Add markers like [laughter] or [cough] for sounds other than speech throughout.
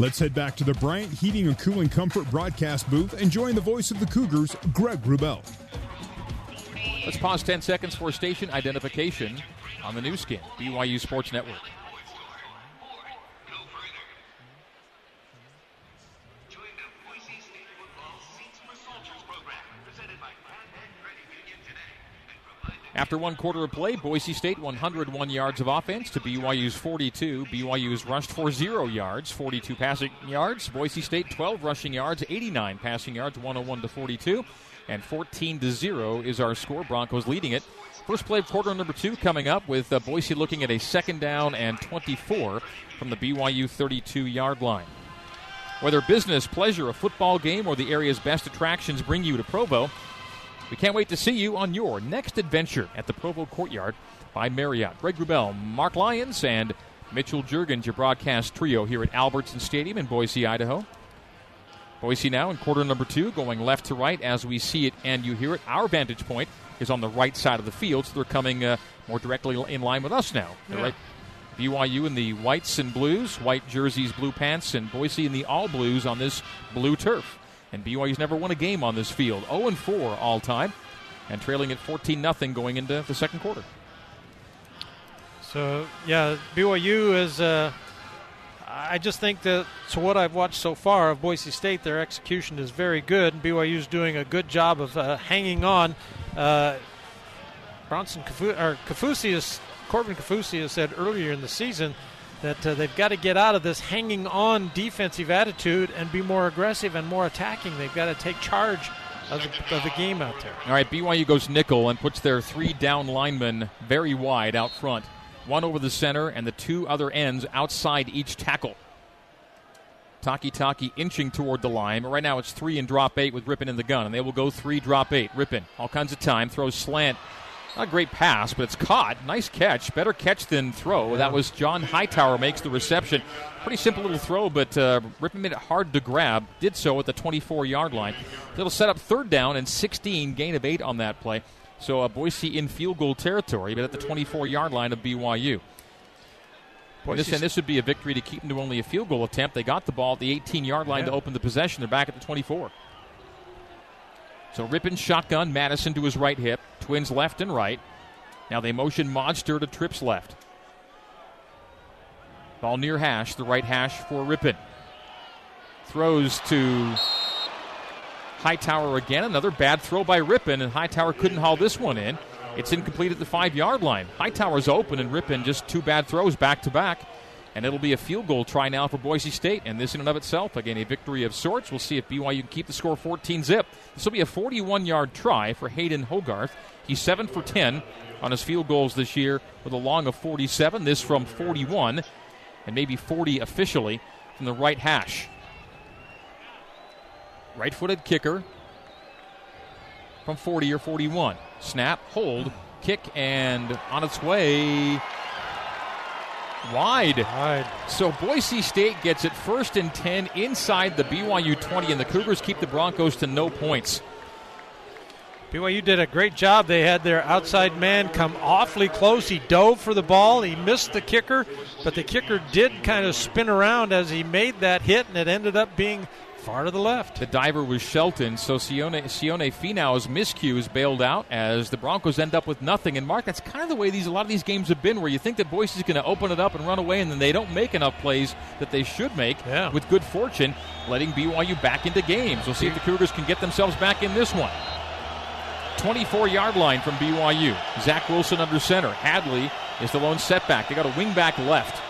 Let's head back to the Bryant Heating and Cooling Comfort broadcast booth and join the voice of the Cougars, Greg Wrubell. Let's pause 10 seconds for station identification on the Nu Skin, BYU Sports Network. After one quarter of play, Boise State 101 yards of offense to BYU's 42. BYU's rushed for zero yards, 42 passing yards. Boise State 12 rushing yards, 89 passing yards, 101 to 42, and 14 to zero is our score. Broncos leading it. First play of quarter number two coming up with uh, Boise looking at a second down and 24 from the BYU 32 yard line. Whether business, pleasure, a football game, or the area's best attractions bring you to Provo, we can't wait to see you on your next adventure at the Provo Courtyard by Marriott. Greg Wrubell, Mark Lyons, and Mitchell Juergens, your broadcast trio here at Albertson Stadium in Boise, Idaho. Boise now in quarter number two, going left to right as we see it and you hear it. Our vantage point is on the right side of the field, so they're coming uh, more directly in line with us now. Yeah. Right, BYU in the whites and blues, white jerseys, blue pants, and Boise in the all blues on this blue turf. And BYU's never won a game on this field. 0 4 all time, and trailing at 14 0 going into the second quarter. So, yeah, BYU is. Uh, I just think that, to what I've watched so far of Boise State, their execution is very good. BYU is doing a good job of uh, hanging on. Uh, Bronson Kafu- or Kaufusi is, Corbin Kaufusi has said earlier in the season that uh, they've got to get out of this hanging on defensive attitude and be more aggressive and more attacking. They've got to take charge of the, of the, game out there. All right, BYU goes nickel and puts their three down linemen very wide out front. One over the center and the two other ends outside each tackle. Takitaki inching toward the line. Right now it's three and drop eight with Rypien in the gun, and they will go three, drop eight. Rypien, all kinds of time, throws slant not a great pass, but it's caught. Nice catch. Better catch than throw. Yeah. That was John Hightower makes the reception. Pretty simple little throw, but uh, made it hard to grab. Did so at the 24 yard line. It'll set up third down and 16, gain of eight on that play. So uh, Boise in field goal territory, but at the 24 yard line of BYU. This, and this would be a victory to keep them to only a field goal attempt. They got the ball at the 18 yard line yeah. to open the possession. They're back at the 24. So Rypien shotgun, Madison to his right hip, twins left and right. Now they motion Modster to trips left. Ball near hash, the right hash for Rypien. Throws to Hightower again. Another bad throw by Rypien, and Hightower couldn't haul this one in. It's incomplete at the five yard line. Hightower's open, and Rypien just two bad throws back to back and it'll be a field goal try now for Boise State. And this, in and of itself, again, a victory of sorts. We'll see if BYU can keep the score 14 zip. This will be a 41 yard try for Haden Hoggarth. He's 7 for 10 on his field goals this year with a long of 47. This from 41, and maybe 40 officially from the right hash. Right footed kicker from 40 or 41. Snap, hold, kick, and on its way wide. Wide. So Boise State gets it first and 10 inside the BYU 20, and the Cougars keep the Broncos to no points. BYU did a great job. They had their outside man come awfully close. He dove for the ball. He missed the kicker, but the kicker did kind of spin around as he made that hit, and it ended up being Far to the left. The diver was Shelton, so Sione, Sione Finau's miscue is bailed out as the Broncos end up with nothing. And Mark, that's kind of the way these a lot of these games have been, where you think that Boise is going to open it up and run away, and then they don't make enough plays that they should make. Yeah. With good fortune, letting BYU back into games. We'll see if the Cougars can get themselves back in this one. 24 yard line from BYU. Zach Wilson under center. Hadley is the lone setback. They got a wingback left.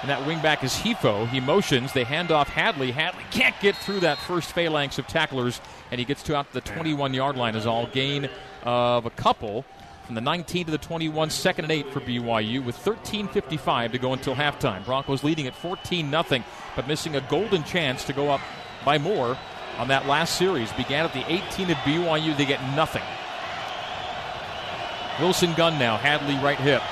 And that wingback is Hifo. He motions. They hand off Hadley. Hadley can't get through that first phalanx of tacklers, and he gets to out the 21 yard line. Is all gain of a couple from the 19 to the 21, second and eight for BYU with 13:55 to go until halftime. Broncos leading at 14 0 but missing a golden chance to go up by more on that last series. Began at the 18 of BYU. They get nothing. Wilson gun now. Hadley right hip.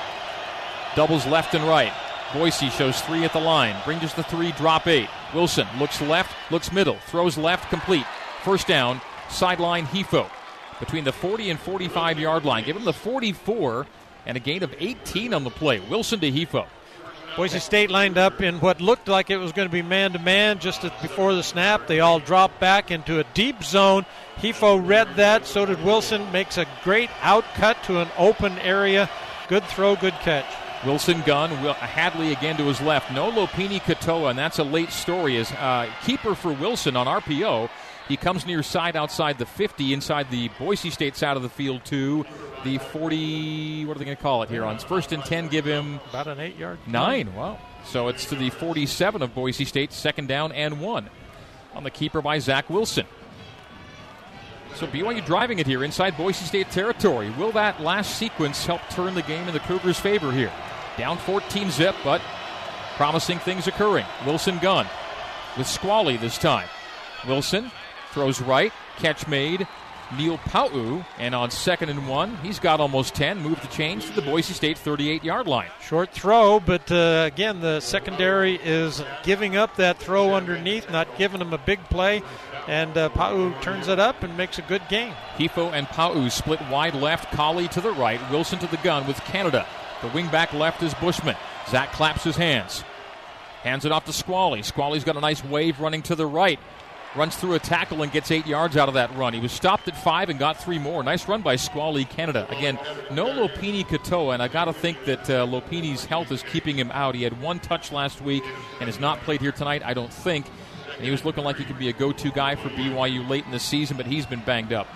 Doubles left and right. Boise shows three at the line. Brings the three, drop eight. Wilson looks left, looks middle, throws left, complete. First down, sideline Hifo. Between the 40 and 45 yard line. Give him the 44 and a gain of 18 on the play. Wilson to Hifo. Boise State lined up in what looked like it was going to be man to man just before the snap. They all dropped back into a deep zone. Hifo read that, so did Wilson. Makes a great out cut to an open area. Good throw, good catch. Wilson gun, Hadley again to his left. No Lopini Katoa, and that's a late story. As uh, keeper for Wilson on RPO, he comes near side outside the 50, inside the Boise State side of the field to the 40. What are they going to call it here? On first and 10, give him about an eight yard nine. Wow. So it's to the 47 of Boise State, second down and one on the keeper by Zach Wilson. So BYU driving it here inside Boise State territory. Will that last sequence help turn the game in the Cougars' favor here? Down 14 zip, but promising things occurring. Wilson gun with Squally this time. Wilson throws right, catch made. Neil Pau'u, and on second and one, he's got almost 10. Moved the change to the Boise State 38 yard line. Short throw, but uh, again, the secondary is giving up that throw underneath, not giving him a big play. And uh, Pau'u turns it up and makes a good game. Hifo and Pau'u split wide left, Collie to the right, Wilson to the gun with Canada. The wingback left is Bushman. Zach claps his hands. Hands it off to Squally. Squally's got a nice wave running to the right. Runs through a tackle and gets eight yards out of that run. He was stopped at five and got three more. Nice run by Squally Canada. Again, no Lopini Katoa, and I got to think that uh, Lopini's health is keeping him out. He had one touch last week and has not played here tonight, I don't think. And he was looking like he could be a go to guy for BYU late in the season, but he's been banged up.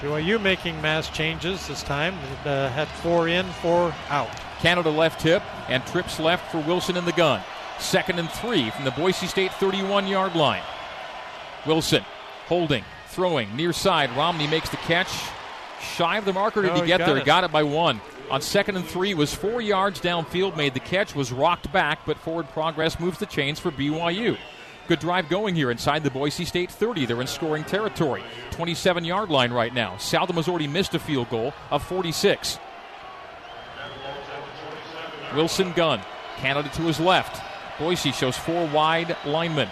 BYU making mass changes this time. Uh, had four in, four out. Canada left hip and trips left for Wilson in the gun. Second and three from the Boise State 31 yard line. Wilson holding, throwing, near side. Romney makes the catch. Shy of the marker. Did no, he get he there? It. Got it by one. On second and three, was four yards downfield, made the catch, was rocked back, but forward progress moves the chains for BYU. Good drive going here inside the Boise State 30. They're in scoring territory. 27 yard line right now. Southam has already missed a field goal of 46. Wilson gun. Canada to his left. Boise shows four wide linemen.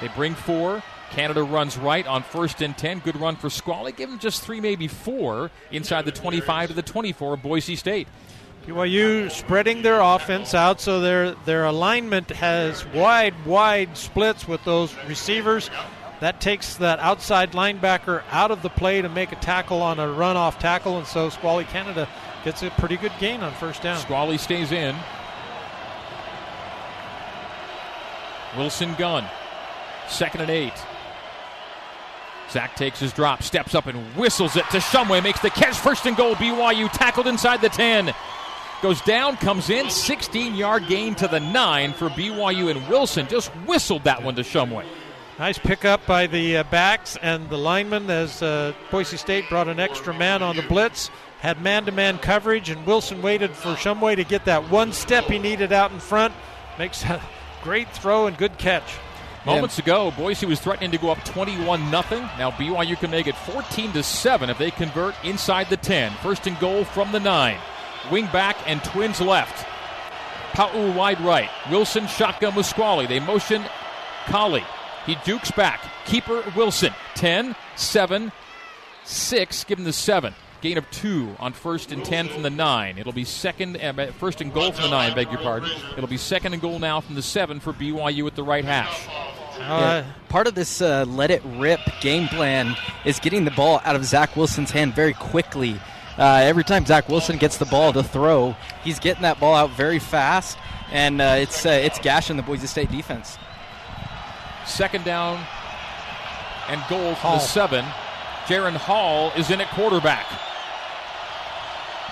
They bring four. Canada runs right on first and 10. Good run for Squally. Give them just three, maybe four inside the 25 to the 24 of Boise State. BYU spreading their offense out so their their alignment has wide, wide splits with those receivers. That takes that outside linebacker out of the play to make a tackle on a runoff tackle, and so Squally Canada gets a pretty good gain on first down. Squally stays in. Wilson gun. Second and eight. Zach takes his drop, steps up and whistles it to Shumway, makes the catch. First and goal, BYU tackled inside the 10. Goes down, comes in, 16 yard gain to the 9 for BYU, and Wilson just whistled that one to Shumway. Nice pickup by the uh, backs and the linemen as uh, Boise State brought an extra man on the blitz. Had man to man coverage, and Wilson waited for Shumway to get that one step he needed out in front. Makes a [laughs] great throw and good catch. Moments ago, Boise was threatening to go up 21 0 Now BYU can make it 14 to 7 if they convert inside the 10. First and goal from the 9. Wing back and twins left. Pau wide right. Wilson shotgun with Squally. They motion Collie. He dukes back. Keeper Wilson. 10, 7, 6. Give him the 7. Gain of two on first and 10 from the 9. It'll be second, uh, first and goal from the 9, beg your pardon. It'll be second and goal now from the 7 for BYU at the right hash. Yeah, part of this uh, let it rip game plan is getting the ball out of Zach Wilson's hand very quickly. Uh, every time Zach Wilson gets the ball to throw, he's getting that ball out very fast, and uh, it's uh, it's gashing the Boise State defense. Second down and goal from the seven. Jaren Hall is in at quarterback.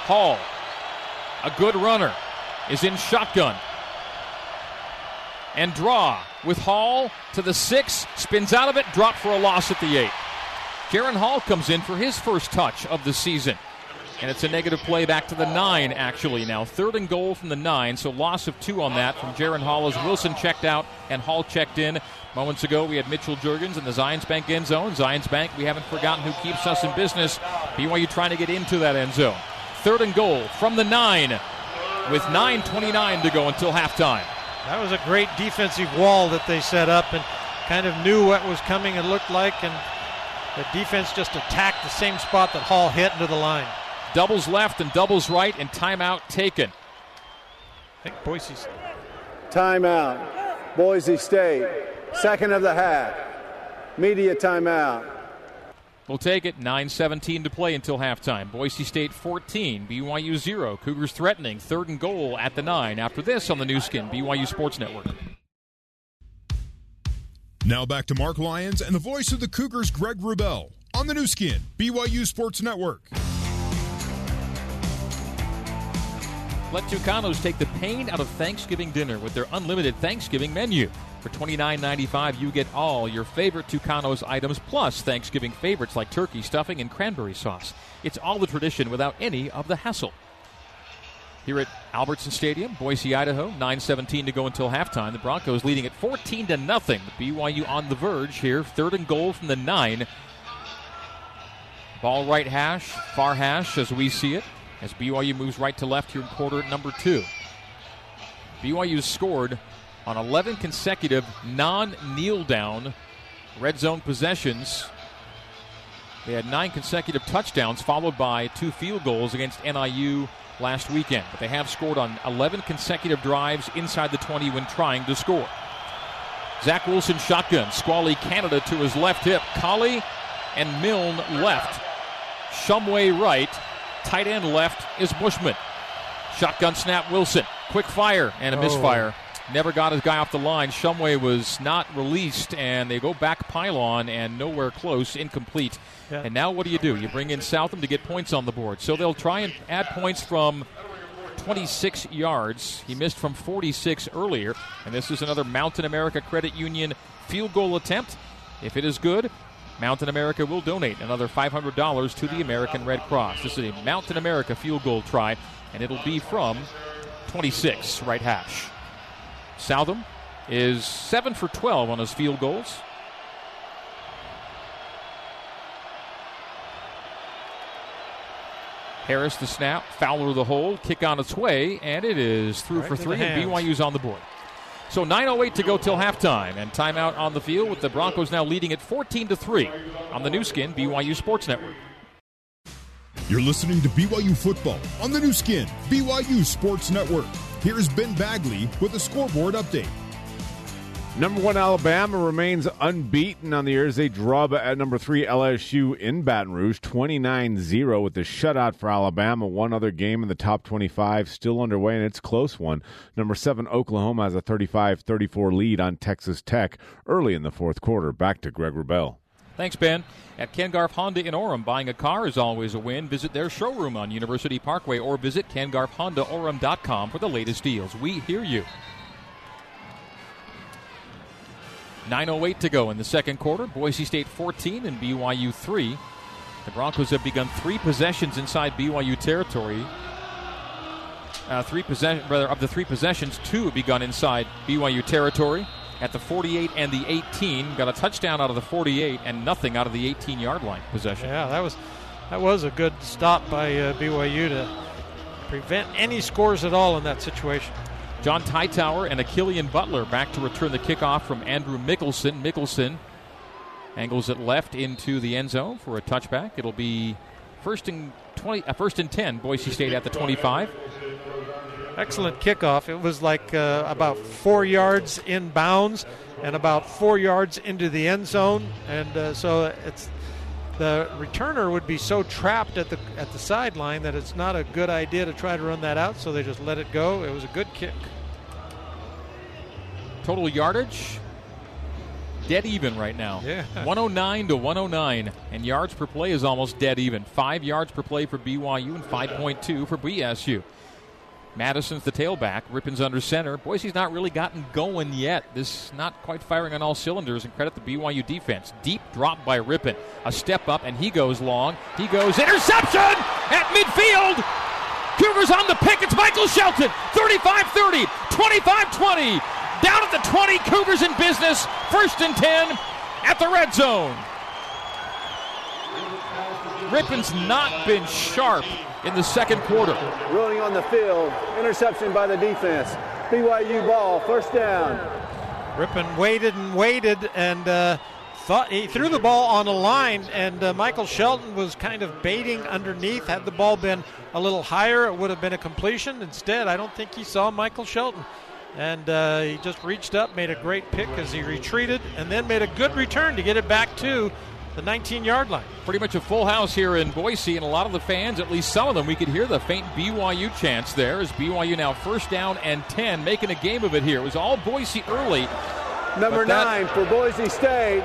Hall, a good runner, is in shotgun. And draw with Hall to the six, spins out of it, drop for a loss at the eight. Jaren Hall comes in for his first touch of the season. And it's a negative play back to the nine, actually. Now, third and goal from the nine, so loss of two on that from Jaren Hall as Wilson checked out and Hall checked in. Moments ago, we had Mitchell Juergens in the Zions Bank end zone. Zions Bank, we haven't forgotten who keeps us in business. BYU trying to get into that end zone. Third and goal from the nine with 9.29 to go until halftime. That was a great defensive wall that they set up and kind of knew what was coming and looked like, and the defense just attacked the same spot that Hall hit into the line. Doubles left and doubles right, and timeout taken. I think Boise's. Timeout. Boise State. Second of the half. Media timeout. We'll take it. 9.17 to play until halftime. Boise State 14, BYU 0. Cougars threatening. Third and goal at the 9. After this on the Nu Skin, BYU Sports Network. Now back to Mark Lyons and the voice of the Cougars, Greg Wrubell, on the Nu Skin, BYU Sports Network. Let Tucanos take the pain out of Thanksgiving dinner with their unlimited Thanksgiving menu. For $29.95, you get all your favorite Tucanos items plus Thanksgiving favorites like turkey stuffing and cranberry sauce. It's all the tradition without any of the hassle. Here at Albertson Stadium, Boise, Idaho, 9:17 to go until halftime. The Broncos leading at 14 to nothing. BYU on the verge here, third and goal from the nine. Ball right hash, far hash as we see it as BYU moves right to left here in quarter number two. BYU scored on 11 consecutive non kneel down red zone possessions. They had nine consecutive touchdowns, followed by two field goals against NIU last weekend. But they have scored on 11 consecutive drives inside the 20 when trying to score. Zach Wilson shotgun. Squally Canada to his left hip. Collie and Milne left. Shumway right. Tight end left is Bushman. Shotgun snap Wilson. Quick fire and a Oh. misfire. Never got his guy off the line. Shumway was not released, and they go back pylon and nowhere close, incomplete. Yeah. And now what do you do? You bring in Southam to get points on the board. So they'll try and add points from 26 yards. He missed from 46 earlier. And this is another Mountain America Credit Union field goal attempt. If it is good, Mountain America will donate another $500 to the American Red Cross. This is a Mountain America field goal try, and it'll be from 26, right hash. Southam is 7 for 12 on his field goals. Harris the snap, Fowler the hold, kick on its way, and it is through Right for three, and. BYU's on the board. So 9:08 to go till halftime, and timeout on the field with the Broncos now leading at 14 to three on the Nu Skin BYU Sports Network. You're listening to BYU football on the Nu Skin, BYU Sports Network. Here's Ben Bagley with a scoreboard update. Number one Alabama remains unbeaten on the year as they draw at number three LSU in Baton Rouge, 29-0 with the shutout for Alabama. One other game in the top 25 still underway, and it's close one. Number seven Oklahoma has a 35-34 lead on Texas Tech early in the fourth quarter. Back to Greg Wrubell. Thanks, Ben. At Ken Garff Honda in Orem, buying a car is always a win. Visit their showroom on University Parkway or visit kengarffhondaorem.com for the latest deals. We hear you. 9.08 to go in the second quarter. Boise State 14 and BYU 3. The Broncos have begun three possessions inside BYU territory. Uh, three possession, rather, of the three possessions, two have begun inside BYU territory. At the 48 and the 18, got a touchdown out of the 48 and nothing out of the 18-yard line possession. Yeah, that was that was a good stop by uh, BYU to prevent any scores at all in that situation. John Hightower and Akilian Butler back to return the kickoff from Andrew Mickelson. Mickelson angles it left into the end zone for a touchback. It'll be first and 20, uh, first and 10. Boise State at the 25. Excellent kickoff. It was like uh, about four yards in bounds and about four yards into the end zone, and uh, so it's the returner would be so trapped at the at the sideline that it's not a good idea to try to run that out. So they just let it go. It was a good kick. Total yardage dead even right now. Yeah. [laughs] 109 to 109, and yards per play is almost dead even. Five yards per play for BYU and 5.2 for BSU. Madison's the tailback. Rypien's under center. Boise's not really gotten going yet. This not quite firing on all cylinders, and credit the BYU defense. Deep drop by Rypien. A step up, and he goes long. He goes interception at midfield. Cougars on the pick. It's Michael Shelton. 35 30, 25 20. Down at the 20. Cougars in business. First and 10 at the red zone. Rypien's not been sharp in the second quarter. Ruling on the field. Interception by the defense. BYU ball. First down. Rypien waited and waited and uh, thought he threw the ball on a line, and uh, Michael Shelton was kind of baiting underneath. Had the ball been a little higher, it would have been a completion. Instead, I don't think he saw Michael Shelton. And uh, he just reached up, made a great pick as he retreated, and then made a good return to get it back to the 19 yard line. Pretty much a full house here in Boise, and a lot of the fans, at least some of them, we could hear the faint BYU chants there as BYU now first down and 10, making a game of it here. It was all Boise early. Number that, nine for Boise State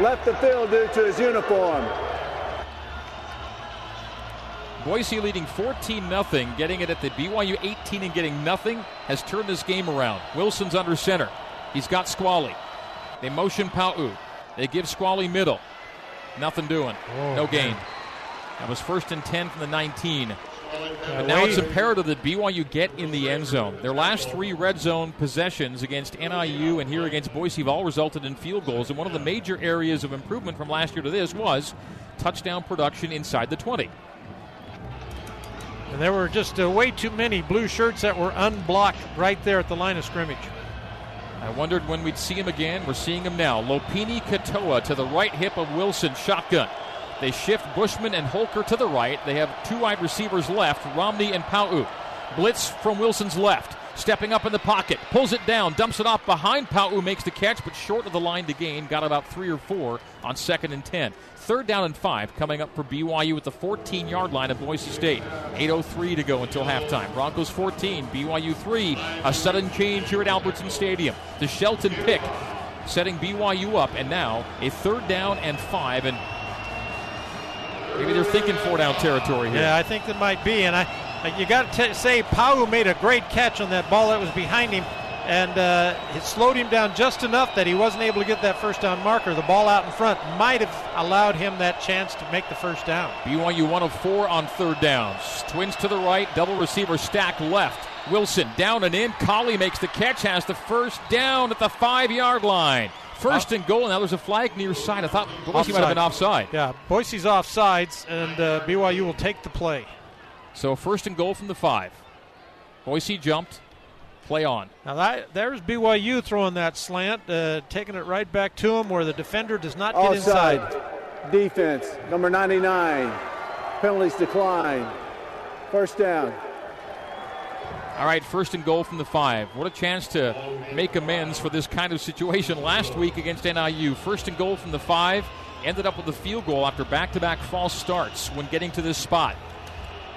left the field due to his uniform. Boise leading 14 0, getting it at the BYU 18 and getting nothing, has turned this game around. Wilson's under center. He's got Squally. They motion Pau. They give Squally middle. Nothing doing. Oh, no gain. Man. That was first and 10 from the 19. But now it's imperative that BYU get in the end zone. Their last three red zone possessions against NIU and here against Boise have all resulted in field goals. And one of the major areas of improvement from last year to this was touchdown production inside the 20. And there were just uh, way too many blue shirts that were unblocked right there at the line of scrimmage. I wondered when we'd see him again. We're seeing him now. Lopini Katoa to the right hip of Wilson, shotgun. They shift Bushman and Holker to the right. They have two wide receivers left, Romney and Pau. Blitz from Wilson's left. Stepping up in the pocket, pulls it down, dumps it off behind Pau, makes the catch, but short of the line to gain. Got about three or four on second and ten. Third down and five coming up for BYU at the 14 yard line of Boise State. 8.03 to go until halftime. Broncos 14, BYU 3. A sudden change here at Albertson Stadium. The Shelton pick setting BYU up, and now a third down and five. And maybe they're thinking four down territory here. Yeah, I think that might be. And I, you got to say, Pau made a great catch on that ball that was behind him and uh, it slowed him down just enough that he wasn't able to get that first down marker. The ball out in front might have allowed him that chance to make the first down. BYU one of four on third downs. Twins to the right, double receiver stack left. Wilson down and in. Collie makes the catch, has the first down at the five yard line. First and goal. Now there's a flag near side. I thought Boise offside. might have been offside. Yeah, Boise's offsides, and uh, BYU will take the play. So first and goal from the five. Boise jumped. Play on. Now that, there's BYU throwing that slant, uh, taking it right back to him where the defender does not get Offside. inside. Defense, number 99. Penalties decline. First down. All right, first and goal from the five. What a chance to make amends for this kind of situation last week against NIU. First and goal from the five. Ended up with a field goal after back to back false starts when getting to this spot.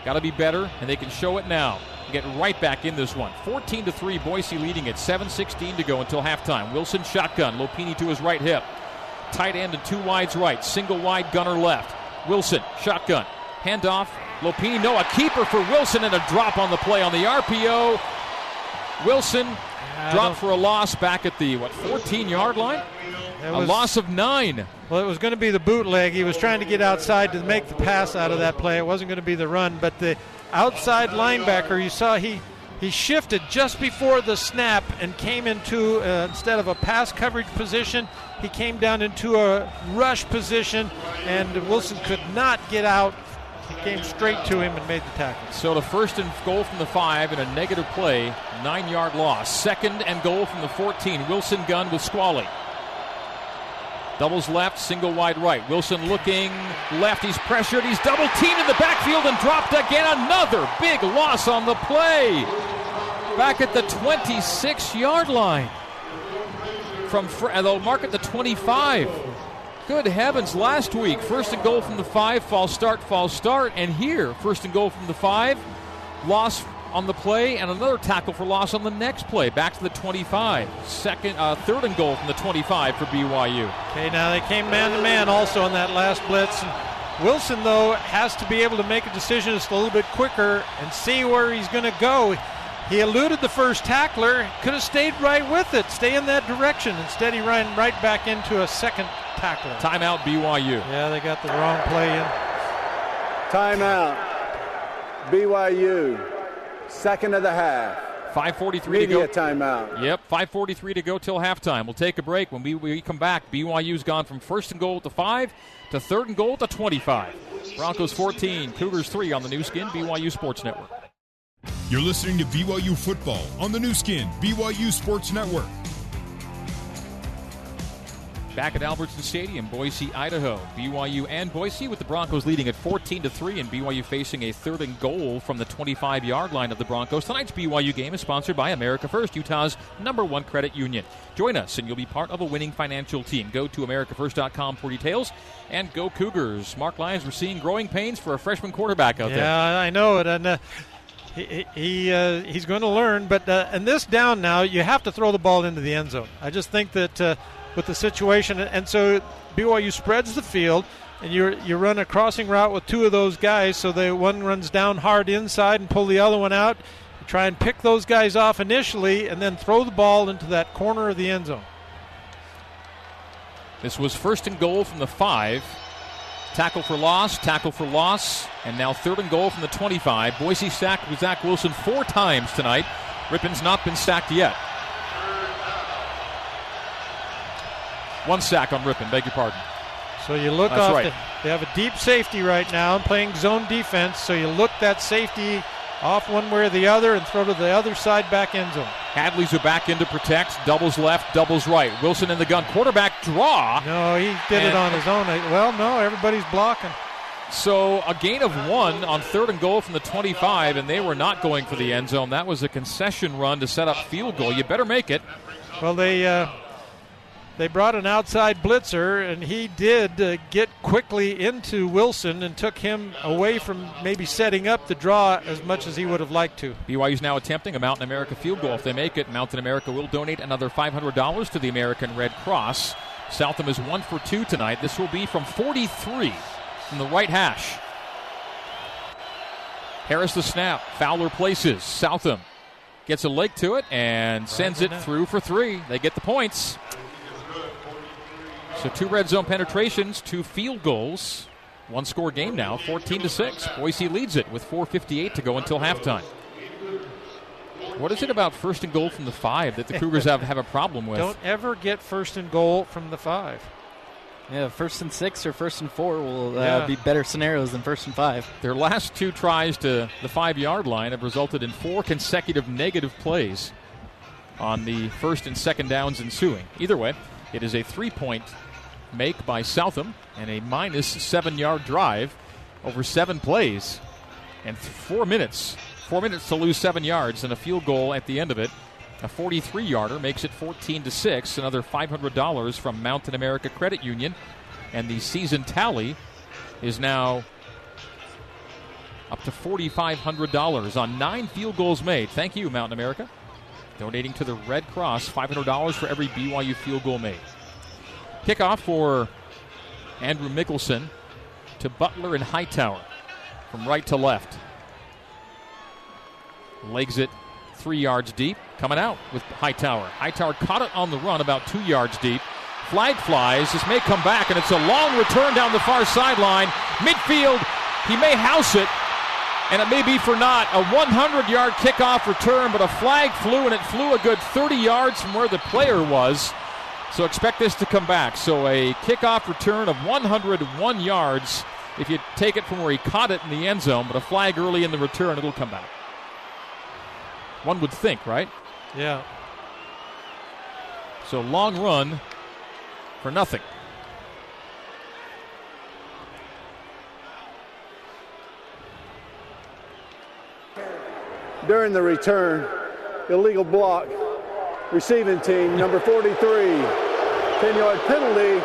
Got to be better, and they can show it now get right back in this one. 14 to 3, Boise leading it. 7.16 to go until halftime. Wilson shotgun. Lopini to his right hip. Tight end and two wides right. Single wide gunner left. Wilson shotgun. Handoff. Lopini, no, a keeper for Wilson and a drop on the play on the RPO. Wilson dropped for a loss back at the what 14 yard line. a loss of nine. Well, it was going to be the bootleg. He was trying to get outside to make the pass out of that play. It wasn't going to be the run, but the outside linebacker. You saw he he shifted just before the snap and came into uh, instead of a pass coverage position, he came down into a rush position, and Wilson could not get out. Came straight to him and made the tackle. So the first and goal from the five and a negative play, nine-yard loss. Second and goal from the 14. Wilson gun with Squally. Doubles left, single wide right. Wilson looking left. He's pressured. He's double teamed in the backfield and dropped again. Another big loss on the play. Back at the 26 yard line. From uh, they'll mark at the 25. Good heavens, last week, first and goal from the five, false start, false start. And here, first and goal from the five, loss on the play and another tackle for loss on the next play. Back to the 25. Second, uh, third and goal from the 25 for BYU. Okay, now they came man to man also on that last blitz. Wilson, though, has to be able to make a decision just a little bit quicker and see where he's going to go. He eluded the first tackler, could have stayed right with it, stay in that direction. Instead, he ran right back into a second tackler. Timeout, BYU. Yeah, they got the wrong play in. Timeout, BYU. Second of the half. 5:43 Media to go. timeout. Yep, 5:43 to go till halftime. We'll take a break. When we, we come back, BYU's gone from first and goal at the five to third and goal at the 25. Broncos 14, Cougars 3 on the Nu Skin BYU Sports Network. You're listening to BYU football on the Nu Skin BYU Sports Network. Back at Albertson Stadium, Boise, Idaho. BYU and Boise with the Broncos leading at 14 to 3 and BYU facing a third and goal from the 25-yard line of the Broncos. Tonight's BYU game is sponsored by America First, Utah's number 1 credit union. Join us and you'll be part of a winning financial team. Go to americafirst.com for details and go Cougars. Mark Lyons, we're seeing growing pains for a freshman quarterback out yeah, there. Yeah, I know it and uh, he, he uh, he's going to learn, but uh, in this down now, you have to throw the ball into the end zone. I just think that uh, with the situation. And so BYU spreads the field, and you you run a crossing route with two of those guys. So the one runs down hard inside and pull the other one out. You try and pick those guys off initially, and then throw the ball into that corner of the end zone. This was first and goal from the five. Tackle for loss, tackle for loss, and now third and goal from the 25. Boise sacked with Zach Wilson four times tonight. Rypien's not been sacked yet. One sack on Rypien, beg your pardon. So you look That's off. right. The, they have a deep safety right now and playing zone defense. So you look that safety off one way or the other and throw to the other side back end zone. Hadley's a back in to protect. Doubles left, doubles right. Wilson in the gun. Quarterback draw. No, he did it on his own. Well, no, everybody's blocking. So a gain of one on third and goal from the 25, and they were not going for the end zone. That was a concession run to set up field goal. You better make it. Well, they uh, they brought an outside blitzer, and he did uh, get quickly into Wilson and took him away from maybe setting up the draw as much as he would have liked to. BYU's now attempting a Mountain America field goal. If they make it, Mountain America will donate another $500 to the American Red Cross. Southam is one for two tonight. This will be from 43 from the right hash. Harris the snap. Fowler places. Southam gets a leg to it and sends it through for three. They get the points. So two red zone penetrations, two field goals. One score game now, 14 to 6. Boise leads it with 4.58 to go until halftime. What is it about first and goal from the five that the Cougars have, have a problem with? Don't ever get first and goal from the five. Yeah, first and six or first and four will uh, Yeah. be better scenarios than first and five. Their last two tries to the five yard line have resulted in four consecutive negative plays on the first and second downs ensuing. Either way, it is a three point make by Southam and a minus seven yard drive over seven plays and four minutes. Four minutes to lose seven yards and a field goal at the end of it. A 43 yarder makes it 14 to 6. Another $500 from Mountain America Credit Union. And the season tally is now up to $4,500 on nine field goals made. Thank you, Mountain America. Donating to the Red Cross $500 for every BYU field goal made. Kickoff for Andrew Mickelson to Butler and Hightower from right to left. Legs it three yards deep, coming out with Hightower. Hightower caught it on the run about two yards deep. Flag flies. This may come back, and it's a long return down the far sideline. Midfield, he may house it, and it may be for not a 100 yard kickoff return, but a flag flew, and it flew a good 30 yards from where the player was. So expect this to come back. So a kickoff return of 101 yards if you take it from where he caught it in the end zone, but a flag early in the return, it'll come back. One would think, right? Yeah. So long run for nothing. During the return, illegal block, receiving team, number 43. 10 yard penalty,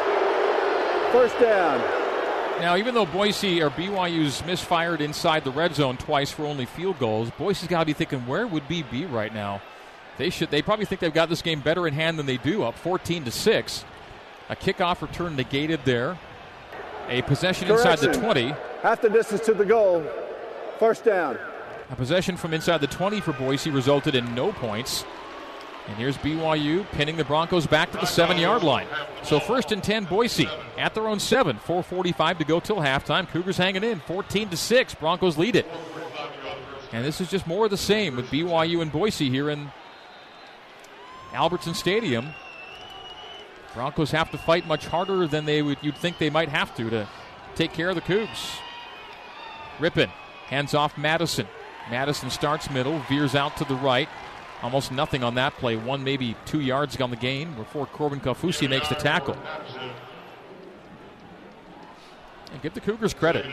first down. Now, even though Boise or BYU's misfired inside the red zone twice for only field goals, Boise's got to be thinking, where would B be right now? They should. They probably think they've got this game better in hand than they do. Up 14 to six. A kickoff return negated there. A possession inside the Correction. 20. Half the distance to the goal, first down. A possession from inside the 20 for Boise resulted in no points. And here's BYU pinning the Broncos back to the seven yard line. So first and 10, Boise at their own seven. 4.45 to go till halftime. Cougars hanging in 14 to 6. Broncos lead it. And this is just more of the same with BYU and Boise here in Albertson Stadium. Broncos have to fight much harder than they would you'd think they might have to to take care of the Cougs. Rypien hands off Madison. Madison starts middle, veers out to the right. Almost nothing on that play. One, maybe two yards on the gain before Corbin Kaufusi makes the tackle. And give the Cougars credit.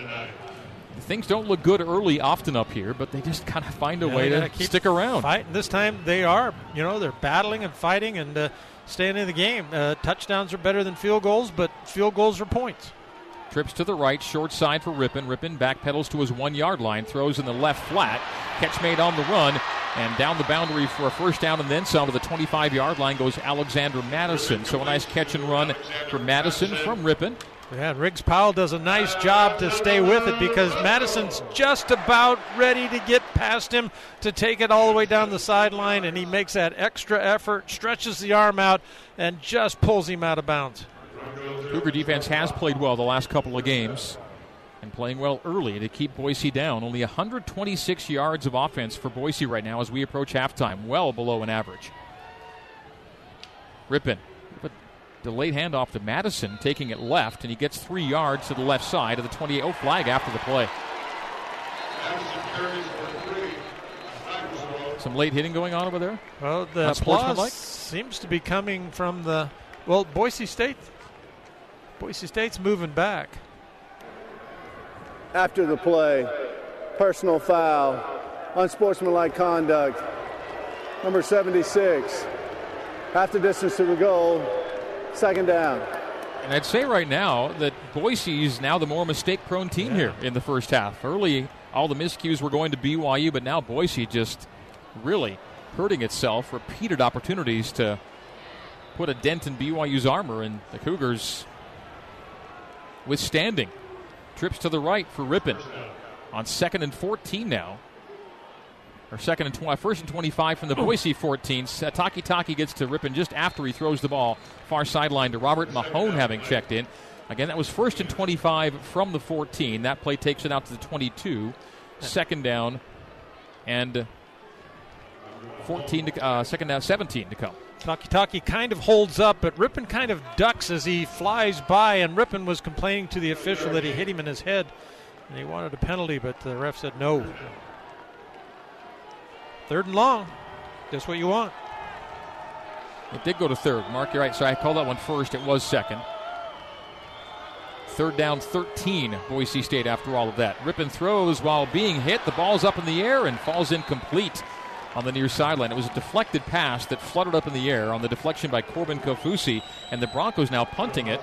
Things don't look good early often up here, but they just kind of find a Yeah, way to keep stick around. Fighting. This time they are. You know, they're battling and fighting and uh, staying in the game. Uh, touchdowns are better than field goals, but field goals are points. Trips to the right, short side for Rypien. Rypien backpedals to his one yard line, throws in the left flat. Catch made on the run, and down the boundary for a first down and then some to the 25 yard line goes Alexander Madison. So a nice catch and run for Madison from Rypien. Yeah, Riggs Powell does a nice job to stay with it because Madison's just about ready to get past him to take it all the way down the sideline, and he makes that extra effort, stretches the arm out, and just pulls him out of bounds. Cougar defense has played well the last couple of games and playing well early to keep Boise down. Only 126 yards of offense for Boise right now as we approach halftime, well below an average. Rypien, but delayed handoff to Madison, taking it left, and he gets three yards to the left side of the 28 0 flag after the play. Some late hitting going on over there. Well, the applause seems to be coming from the well, Boise State. Boise State's moving back. After the play, personal foul, unsportsmanlike conduct. Number 76. Half the distance to the goal. Second down. And I'd say right now that Boise is now the more mistake prone team here in the first half. Early, all the miscues were going to BYU, but now Boise just really hurting itself. Repeated opportunities to put a dent in BYU's armor, and the Cougars withstanding. Trips to the right for Rypien on second and 14 now. Or second and 20, first and 25 from the Boise 14. Uh, Takitaki gets to Rypien just after he throws the ball far sideline to Robert Mahone having checked in. Again, that was first and 25 from the 14. That play takes it out to the 22. Second down and 14 to, uh, second down 17 to come. Takitaki kind of holds up, but Rypien kind of ducks as he flies by, and Rypien was complaining to the official that he hit him in his head, and he wanted a penalty, but the ref said no. Third and long. Just what you want. It did go to third. Mark, you're right. So I called that one first. It was second. Third down, 13, Boise State after all of that. Rypien throws while being hit. The ball's up in the air and falls incomplete on the near sideline. It was a deflected pass that fluttered up in the air on the deflection by Corbin Kaufusi, and the Broncos now punting it.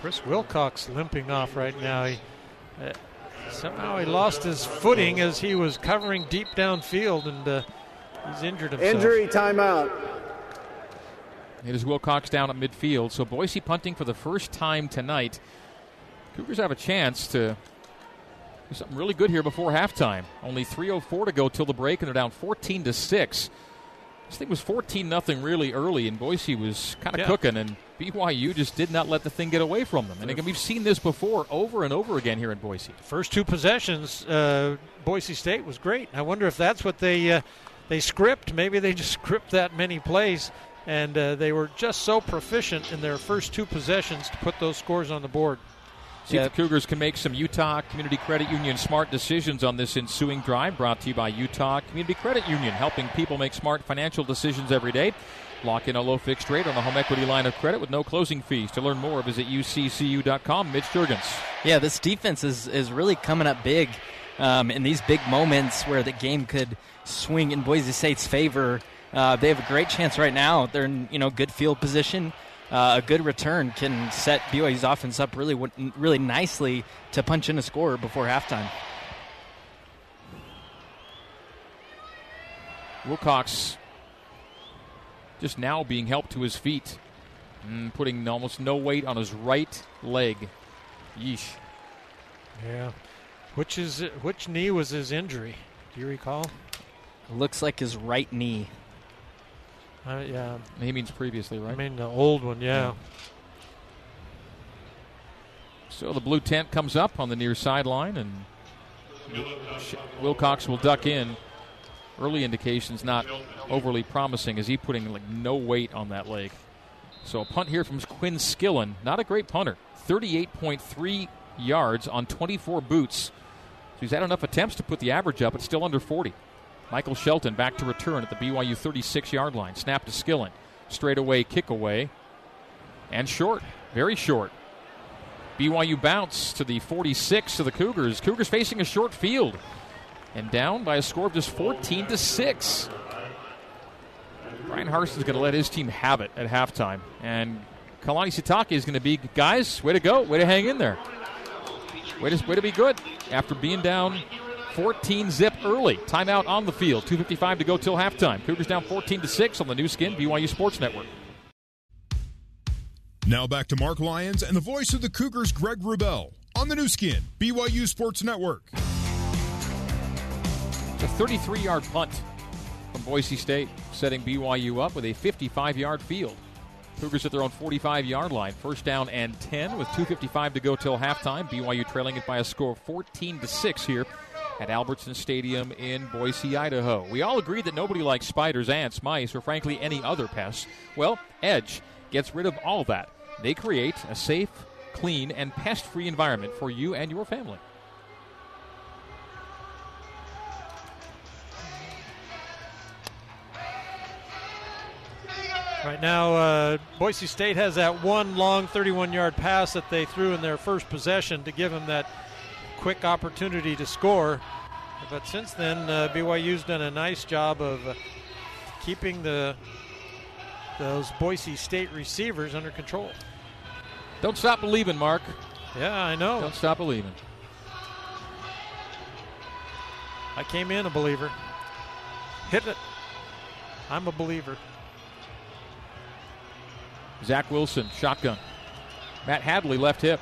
Chris Wilcox limping off right now. He, uh, somehow he lost his footing as he was covering deep downfield, and uh, he's injured himself. Injury timeout. It is Wilcox down at midfield. So Boise punting for the first time tonight. Cougars have a chance to do something really good here before halftime. Only 3:04 to go till the break, and they're down 14 to six. This thing was 14 nothing really early, and Boise was kind of Yeah. cooking, and BYU just did not let the thing get away from them. And again, we've seen this before, over and over again here in Boise. First two possessions, uh, Boise State was great. I wonder if that's what they uh, they script. Maybe they just [laughs] script that many plays, and uh, they were just so proficient in their first two possessions to put those scores on the board. See Yeah. if the Cougars can make some Utah Community Credit Union smart decisions on this ensuing drive. Brought to you by Utah Community Credit Union, helping people make smart financial decisions every day. Lock in a low fixed rate on the home equity line of credit with no closing fees. To learn more, visit uccu.com. Mitch Juergens. Yeah, this defense is, is really coming up big um, in these big moments where the game could swing in Boise State's favor. Uh, they have a great chance right now. They're in you know good field position. Uh, a good return can set BYU's offense up really really nicely to punch in a score before halftime. Wilcox just now being helped to his feet, mm, putting almost no weight on his right leg. Yeesh. Yeah. Which is which knee was his injury? Do you recall? Looks like his right knee. Uh, yeah. He means previously, right? I mean the old one. Yeah. So the blue tent comes up on the near sideline, and Wilcox will duck in. Early indications not overly promising as he putting like no weight on that leg. So a punt here from Quinn Skillen, not a great punter. 38.3 yards on 24 boots. So he's had enough attempts to put the average up. It's still under 40. Michael Shelton back to return at the BYU 36 yard line. Snap to Skillen. Straight away, kick away. And short. Very short. BYU bounce to the 46 of the Cougars. Cougars facing a short field. And down by a score of just 14 to 6. Bryan Harsin's going to let his team have it at halftime. And Kalani Sitake is going to be, guys, way to go. Way to hang in there. Way to, way to be good after being down 14 zip early. Timeout on the field. 2.55 to go till halftime. Cougars down 14 to 6 on the Nu Skin, BYU Sports Network. Now back to Mark Lyons and the voice of the Cougars, Greg Wrubell, on the Nu Skin, BYU Sports Network. It's a 33 yard punt from Boise State, setting BYU up with a 55 yard field. Cougars at their own 45 yard line. First down and 10 with 2.55 to go till halftime. BYU trailing it by a score of 14 to 6 here at Albertson Stadium in Boise, Idaho. We all agree that nobody likes spiders, ants, mice, or frankly any other pests. Well, Edge gets rid of all that. They create a safe, clean, and pest free environment for you and your family. Right now, uh, Boise State has that one long 31 yard pass that they threw in their first possession to give them that quick opportunity to score. But since then, uh, BYU's done a nice job of uh, keeping the those Boise State receivers under control. Don't stop believing, Mark. Yeah, I know. Don't stop believing. I came in a believer. Hit it. I'm a believer. Zach Wilson, shotgun. Matt Hadley, left hip.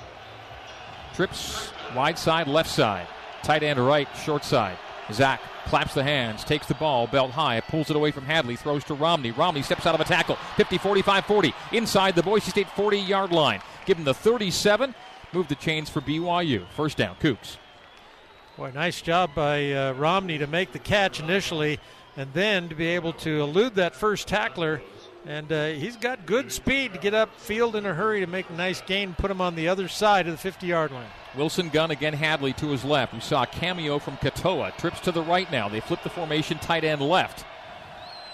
Trips wide side, left side. Tight end right, short side. Zach claps the hands, takes the ball, belt high, pulls it away from Hadley, throws to Romney. Romney steps out of a tackle, 50, 45, 40, inside the Boise State 40 yard line. Give him the 37, move the chains for BYU. First down, Coogs. Boy, nice job by uh, Romney to make the catch initially and then to be able to elude that first tackler. And uh, he's got good speed to get up field in a hurry to make a nice gain, put him on the other side of the 50 yard line. Wilson gun again, Hadley to his left. We saw a cameo from Katoa. Trips to the right now. They flip the formation, tight end left.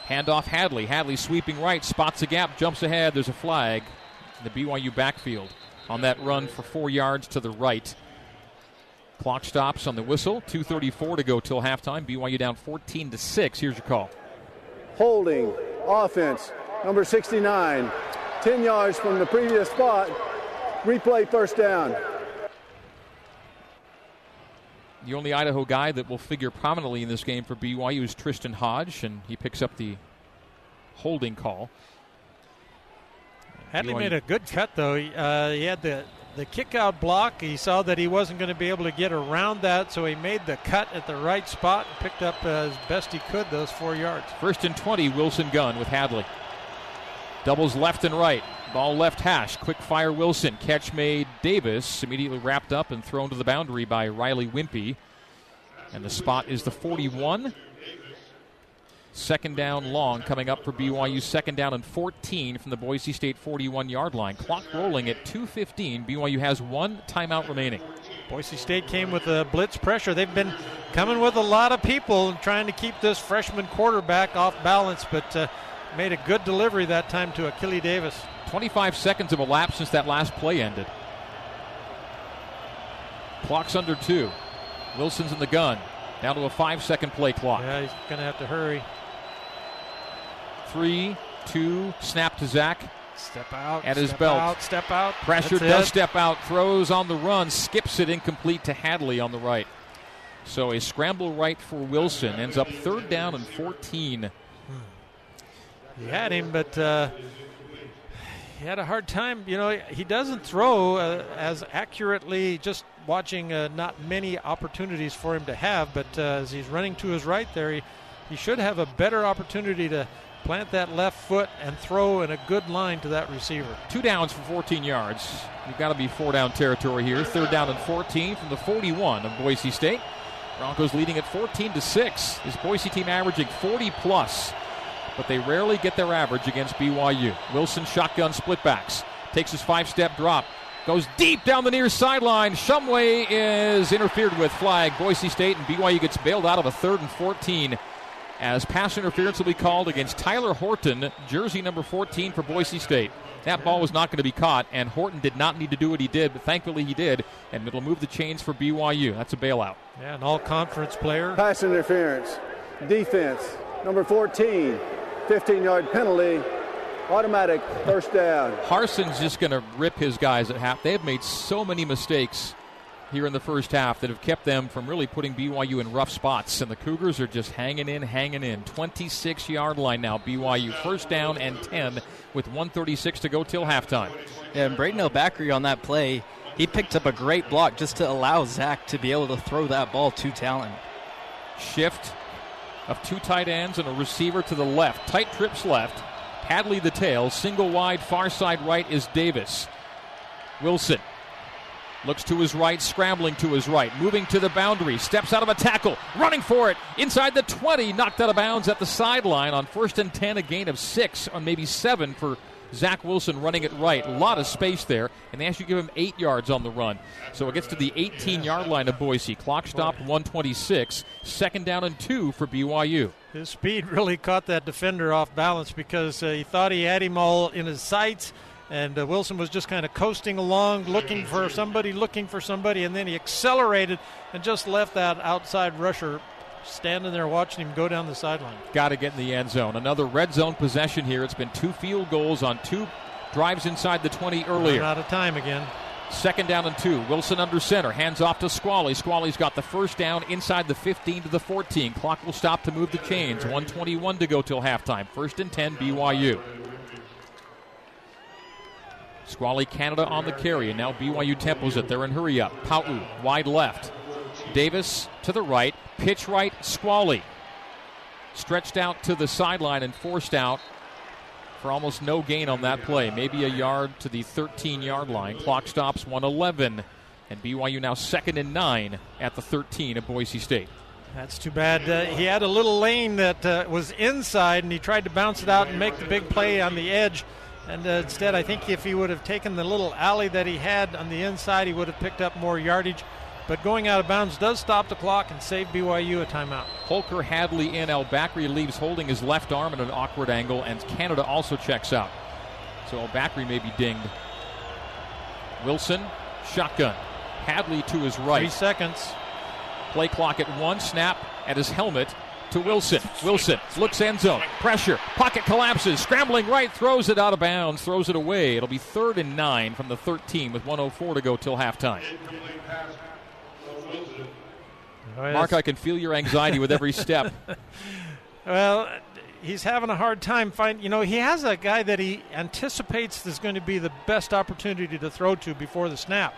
Handoff Hadley. Hadley sweeping right, spots a gap, jumps ahead. There's a flag in the BYU backfield on that run for four yards to the right. Clock stops on the whistle. 2:34 to go till halftime. BYU down 14 to six. Here's your call. Holding offense number 69, 10 yards from the previous spot. Replay first down. The only Idaho guy that will figure prominently in this game for BYU is Tristen Hoge, and he picks up the holding call. Hadley BYU made a good cut, though. He, uh, he had the, the kick out block. He saw that he wasn't going to be able to get around that, so he made the cut at the right spot and picked up as best he could those four yards. First and 20, Wilson gun with Hadley. Doubles left and right. Ball left hash. Quick fire Wilson. Catch made Davis. Immediately wrapped up and thrown to the boundary by Riley Whimpey. And the spot is the 41. Second down long coming up for BYU. Second down and 14 from the Boise State 41 yard line. Clock rolling at 2.15. BYU has one timeout remaining. Boise State came with a blitz pressure. They've been coming with a lot of people and trying to keep this freshman quarterback off balance, but uh, made a good delivery that time to Achille Davis. 25 seconds of elapsed since that last play ended. Clock's under two. Wilson's in the gun. Down to a five second play clock. Yeah, he's going to have to hurry. Three, two, snap to Zach. Step out. At his step belt. Out, step out. Pressure That's does it. step out, throws on the run, skips it incomplete to Hadley on the right. So a scramble right for Wilson ends up third down and 14. He had him, but uh, he had a hard time. You know, he doesn't throw uh, as accurately. Just watching, uh, not many opportunities for him to have. But uh, as he's running to his right there, he, he should have a better opportunity to plant that left foot and throw in a good line to that receiver. Two downs for 14 yards. You've got to be four down territory here. Third down and 14 from the 41 of Boise State. Broncos leading at 14 to 6. This Boise team averaging 40 plus, but they rarely get their average against BYU. Wilson shotgun splitbacks. Takes his five step drop. Goes deep down the near sideline. Shumway is interfered with. Flag. Boise State and BYU gets bailed out of a third and 14 as pass interference will be called against Tyler Horton, jersey number 14 for Boise State. That ball was not going to be caught, and Horton did not need to do what he did, but thankfully he did, and it'll move the chains for BYU. That's a bailout. Yeah, an all conference player. Pass interference. Defense. Number 14. 15 yard penalty. Automatic first down. Harsin's just going to rip his guys at half. They have made so many mistakes here in the first half that have kept them from really putting BYU in rough spots. And the Cougars are just hanging in, hanging in. 26 yard line now, BYU. First down and 10 with 136 to go till halftime. Yeah, and Brayden El-Bakri on that play, he picked up a great block just to allow Zach to be able to throw that ball to Talon. Shift of two tight ends and a receiver to the left. Tight trips left. Hadley the tail. Single wide, far side right is Davis. Wilson Looks to his right, scrambling to his right, moving to the boundary, steps out of a tackle, running for it, inside the 20, knocked out of bounds at the sideline on first and 10, a gain of six, or maybe seven for Zach Wilson running it right. A lot of space there, and they actually give him eight yards on the run. So it gets to the 18 yard line of Boise. Clock stopped 126. Second down and two for BYU. His speed really caught that defender off balance because uh, he thought he had him all in his sights and uh, Wilson was just kind of coasting along, looking for somebody, looking for somebody, and then he accelerated and just left that outside rusher standing there watching him go down the sideline. Got to get in the end zone. Another red zone possession here. It's been two field goals on two drives inside the 20 earlier. Out of time again. Second down and two. Wilson under center. Hands off to Squally. Squally's got the first down inside the 15 to the 14. Clock will stop to move the chains. 121 to go till halftime. First and 10, BYU. Squally Canada on the carry, and now BYU tempos it. They're in hurry up. Pau'u wide left. Davis to the right. Pitch right, Squally. Stretched out to the sideline and forced out for almost no gain on that play. Maybe a yard to the 13 yard line. Clock stops 111. And BYU now second and nine at the 13 of Boise State. That's too bad. Uh, he had a little lane that uh, was inside, and he tried to bounce it out and make the big play on the edge. And uh, instead, I think if he would have taken the little alley that he had on the inside, he would have picked up more yardage. But going out of bounds does stop the clock and save BYU a timeout. Holker Hadley in. El-Bakri leaves holding his left arm at an awkward angle, and Canada also checks out. So El-Bakri may be dinged. Wilson, shotgun. Hadley to his right. Three seconds. Play clock at one. Snap at his helmet to Wilson. Wilson looks end zone. Pressure. Pocket collapses. Scrambling right. Throws it out of bounds. Throws it away. It'll be third and nine from the 13 with 104 to go till halftime. Oh, Mark, I can feel your anxiety with every step. [laughs] well, he's having a hard time finding. You know, he has a guy that he anticipates is going to be the best opportunity to throw to before the snap,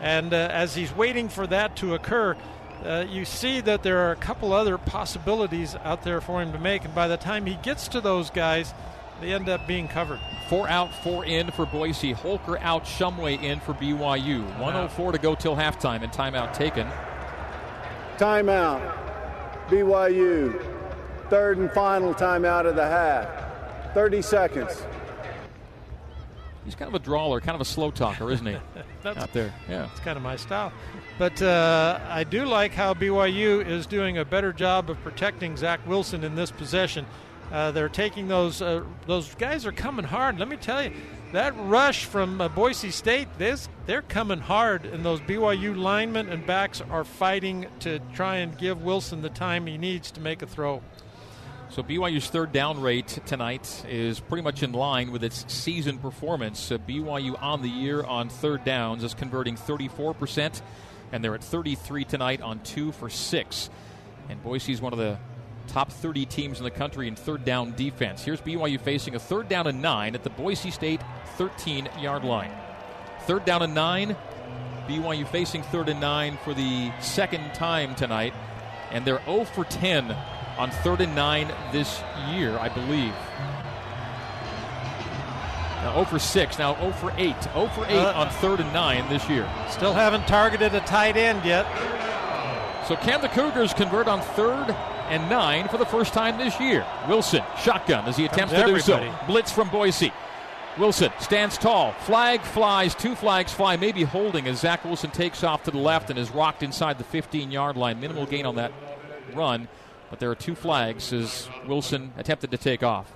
and uh, as he's waiting for that to occur, uh, you see that there are a couple other possibilities out there for him to make, and by the time he gets to those guys, they end up being covered. Four out, four in for Boise. Holker out, Shumway in for BYU. 104 to go till halftime, and timeout taken. Timeout. BYU. Third and final timeout of the half. 30 seconds. He's kind of a drawler, kind of a slow talker, isn't he? [laughs] That's, out there. Yeah, it's kind of my style. But uh, I do like how BYU is doing a better job of protecting Zach Wilson in this possession. Uh, they're taking those uh, those guys are coming hard. Let me tell you, that rush from uh, Boise State, this, they're coming hard, and those BYU linemen and backs are fighting to try and give Wilson the time he needs to make a throw. So BYU's third down rate tonight is pretty much in line with its season performance. Uh, BYU on the year on third downs is converting 34%, and they're at 33 tonight on two for six. And Boise is one of the top 30 teams in the country in third down defense. Here's BYU facing a third down and nine at the Boise State 13 yard line. Third down and nine. BYU facing third and nine for the second time tonight, and they're 0 for 10 on third and nine this year, I believe. Now 0 for 6, now 0 for 8. 0 for 8 uh, on third and nine this year. Still haven't targeted a tight end yet. So can the Cougars convert on third and nine for the first time this year? Wilson, shotgun as he attempts Comes to everybody. do so. Blitz from Boise. Wilson stands tall. Flag flies. Two flags fly, maybe holding as Zach Wilson takes off to the left and is rocked inside the 15 yard line. Minimal gain on that run. But there are two flags as Wilson attempted to take off.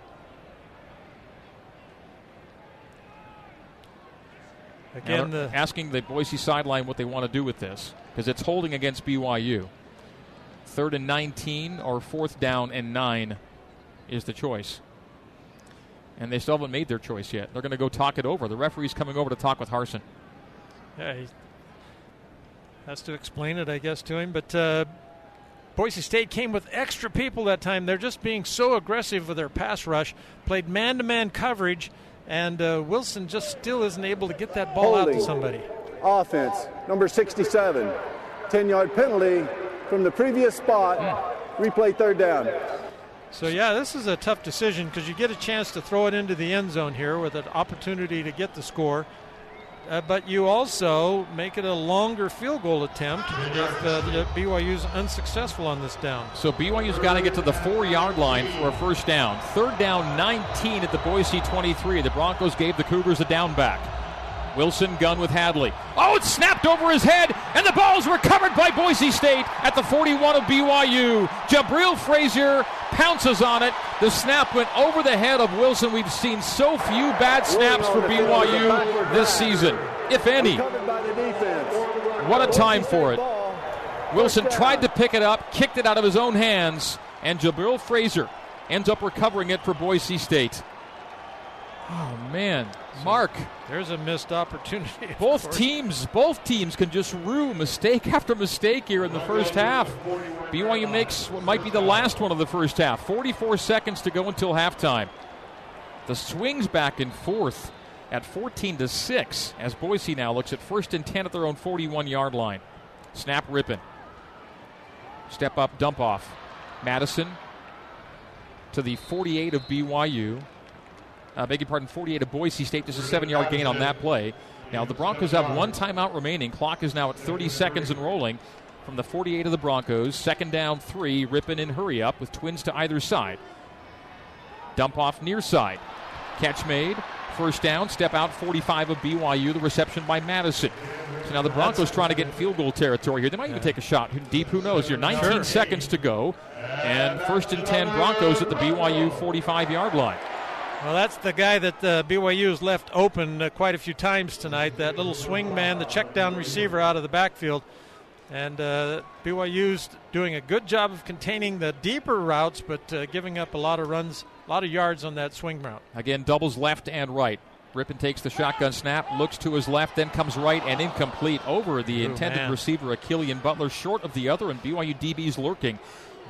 Again, the, asking the Boise sideline what they want to do with this because it's holding against BYU. Third and 19 or fourth down and nine is the choice. And they still haven't made their choice yet. They're going to go talk it over. The referee's coming over to talk with Harsin. yeah, he has to explain it, I guess, to him. But uh, Boise State came with extra people that time. They're just being so aggressive with their pass rush, played man to man coverage, and uh, Wilson just still isn't able to get that ball out Holding. to somebody. Offense, number 67. 10 yard penalty from the previous spot. Replay third down. So yeah, this is a tough decision because you get a chance to throw it into the end zone here with an opportunity to get the score, uh, but you also make it a longer field goal attempt if uh, the BYU's unsuccessful on this down. So BYU's got to get to the four yard line for a first down. Third down, 19 at the Boise 23. The Broncos gave the Cougars a down back. Wilson gun with Hadley. Oh, it's snapped over his head, and the ball's recovered by Boise State at the 41 of BYU. Jabril Frazier pounces on it. The snap went over the head of Wilson. We've seen so few bad snaps for BYU this season, if any. Covered by the defense. What a time for it. Wilson tried to pick it up, kicked it out of his own hands, and Jabril Frazier ends up recovering it for Boise State. Oh man, Mark, There's a missed opportunity. both course. teams, both teams can just rue mistake [laughs] after mistake here in the first half. BYU makes what might be the last one of the first half. 44 seconds to go until halftime. The swings back and forth at 14 to 6 as Boise now looks at first and 10 at their own 41 yard line. Snap Rypien. Step up, dump off. Mattison to the 48 of BYU. Uh, beg your pardon, 48 of Boise State. Just a seven yard gain on that play. Now, the Broncos have one timeout remaining. Clock is now at 30 seconds and rolling from the 48 of the Broncos. Second down, three. Rypien and hurry up with twins to either side. Dump off near side. Catch made. First down. Step out 45 of BYU. The reception by Mattison. So now the Broncos trying to get in field goal territory here. They might even take a shot deep. Who knows? You're 19 seconds to go. And first and 10 Broncos at the BYU 45 yard line. Well, that's the guy that uh, BYU has left open uh, quite a few times tonight. That little swing man, the check down receiver out of the backfield. And uh, BYU's doing a good job of containing the deeper routes, but uh, giving up a lot of runs, a lot of yards on that swing route. Again, doubles left and right. Rypien takes the shotgun snap, looks to his left, then comes right and incomplete over the Ooh, intended man. receiver, Killian Butler, short of the other, and BYU DB's lurking.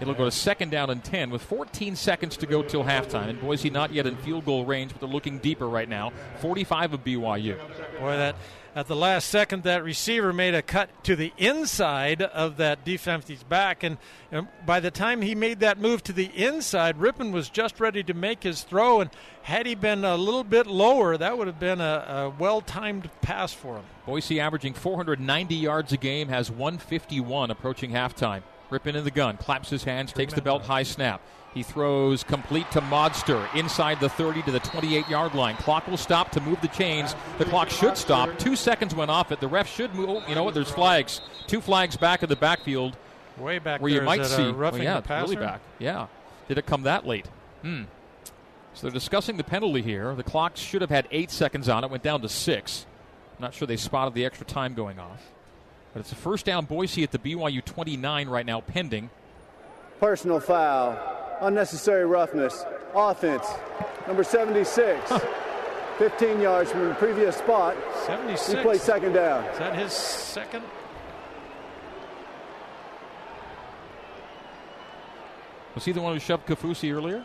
It'll go to second down and 10 with 14 seconds to go till halftime. And Boise not yet in field goal range, but they're looking deeper right now. 45 of BYU. Boy, that at the last second, that receiver made a cut to the inside of that defensive back, and, and by the time he made that move to the inside, Rypien was just ready to make his throw. And had he been a little bit lower, that would have been a, a well-timed pass for him. Boise averaging 490 yards a game, has 151 approaching halftime. Rypien in the gun, claps his hands, takes the belt high snap. He throws complete to Modster inside the 30 to the 28 yard line. Clock will stop to move the chains. The clock should stop. Two seconds went off it. The ref should move. Oh, you know what? There's flags. Two flags back in the backfield Way back where there, you might see. well, yeah, the really back. Yeah. Did it come that late? Hmm. So they're discussing the penalty here. The clock should have had eight seconds on it. Went down to six. I'm not sure they spotted the extra time going off. But it's a first down Boise at the BYU 29 right now pending. Personal foul. Unnecessary roughness. Offense, number 76. 15 yards from the previous spot. 76. Replay second down. Is that his second? Was he the one who shoved Kaufusi earlier?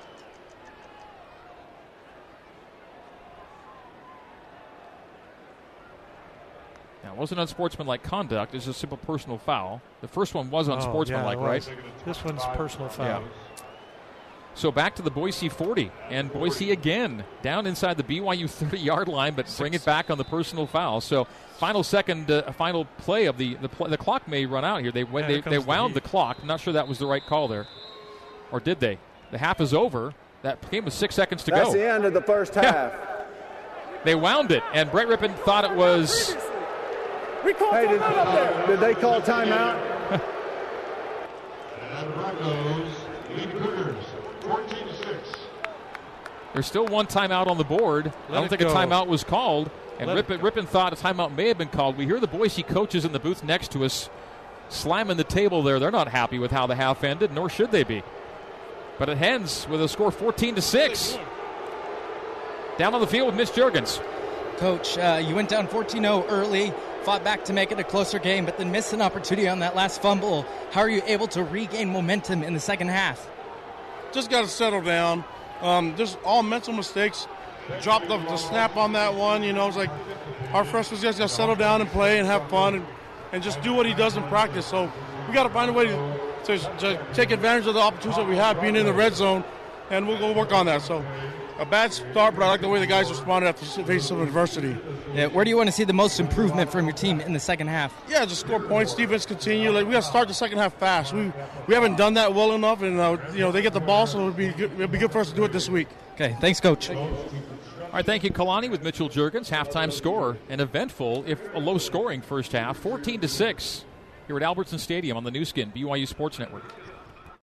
Now, it wasn't unsportsmanlike conduct. It's a simple personal foul. The first one was Oh, unsportsmanlike, yeah, right? This one's personal foul. Yeah. So back to the Boise 40, and Boise again down inside the BYU 30 yard line, but bring it back on the personal foul. So final second, uh, final play of the the, pl- the clock may run out here. They when Yeah, they, they comes the wound the clock. I'm not sure that was the right call there, or did they? The half is over. That game was six seconds to That's go. the end of the first half. They wound it, and Brett Rypien thought it was. Hey, did, did they call timeout? [laughs] There's still one timeout on the board. Let I don't think go. a timeout was called. And Let it Rypien. Rypien thought a timeout may have been called. We hear the Boise coaches in the booth next to us slamming the table there. They're not happy with how the half ended, nor should they be. But it ends with a score 14 to 6. Down on the field with Mitch Juergens. Coach, uh, you went down 14 0 early, fought back to make it a closer game, but then missed an opportunity on that last fumble. How are you able to regain momentum in the second half? just got to settle down. Um, just all mental mistakes. Dropped the, the snap on that one. You know, it's like our freshman just got to settle down and play and have fun and, and just do what he does in practice. So we got to find a way to, to, to take advantage of the opportunities that we have being in the red zone, and we'll go work on that. So a bad start, but I like the way the guys responded after facing some adversity. Yeah, where do you want to see the most improvement from your team in the second half? Yeah, just score points. Defense continue. Like we got to start the second half fast. We we haven't done that well enough, and uh, you know they get the ball, so it'll be good, it'll be good for us to do it this week. Okay, thanks, Coach. All right, thank you, Kalani, with Mitchell Juergens. Halftime score, an eventful, if a low scoring first half, 14 to 6 here at Albertson Stadium on the Nu Skin, BYU Sports Network.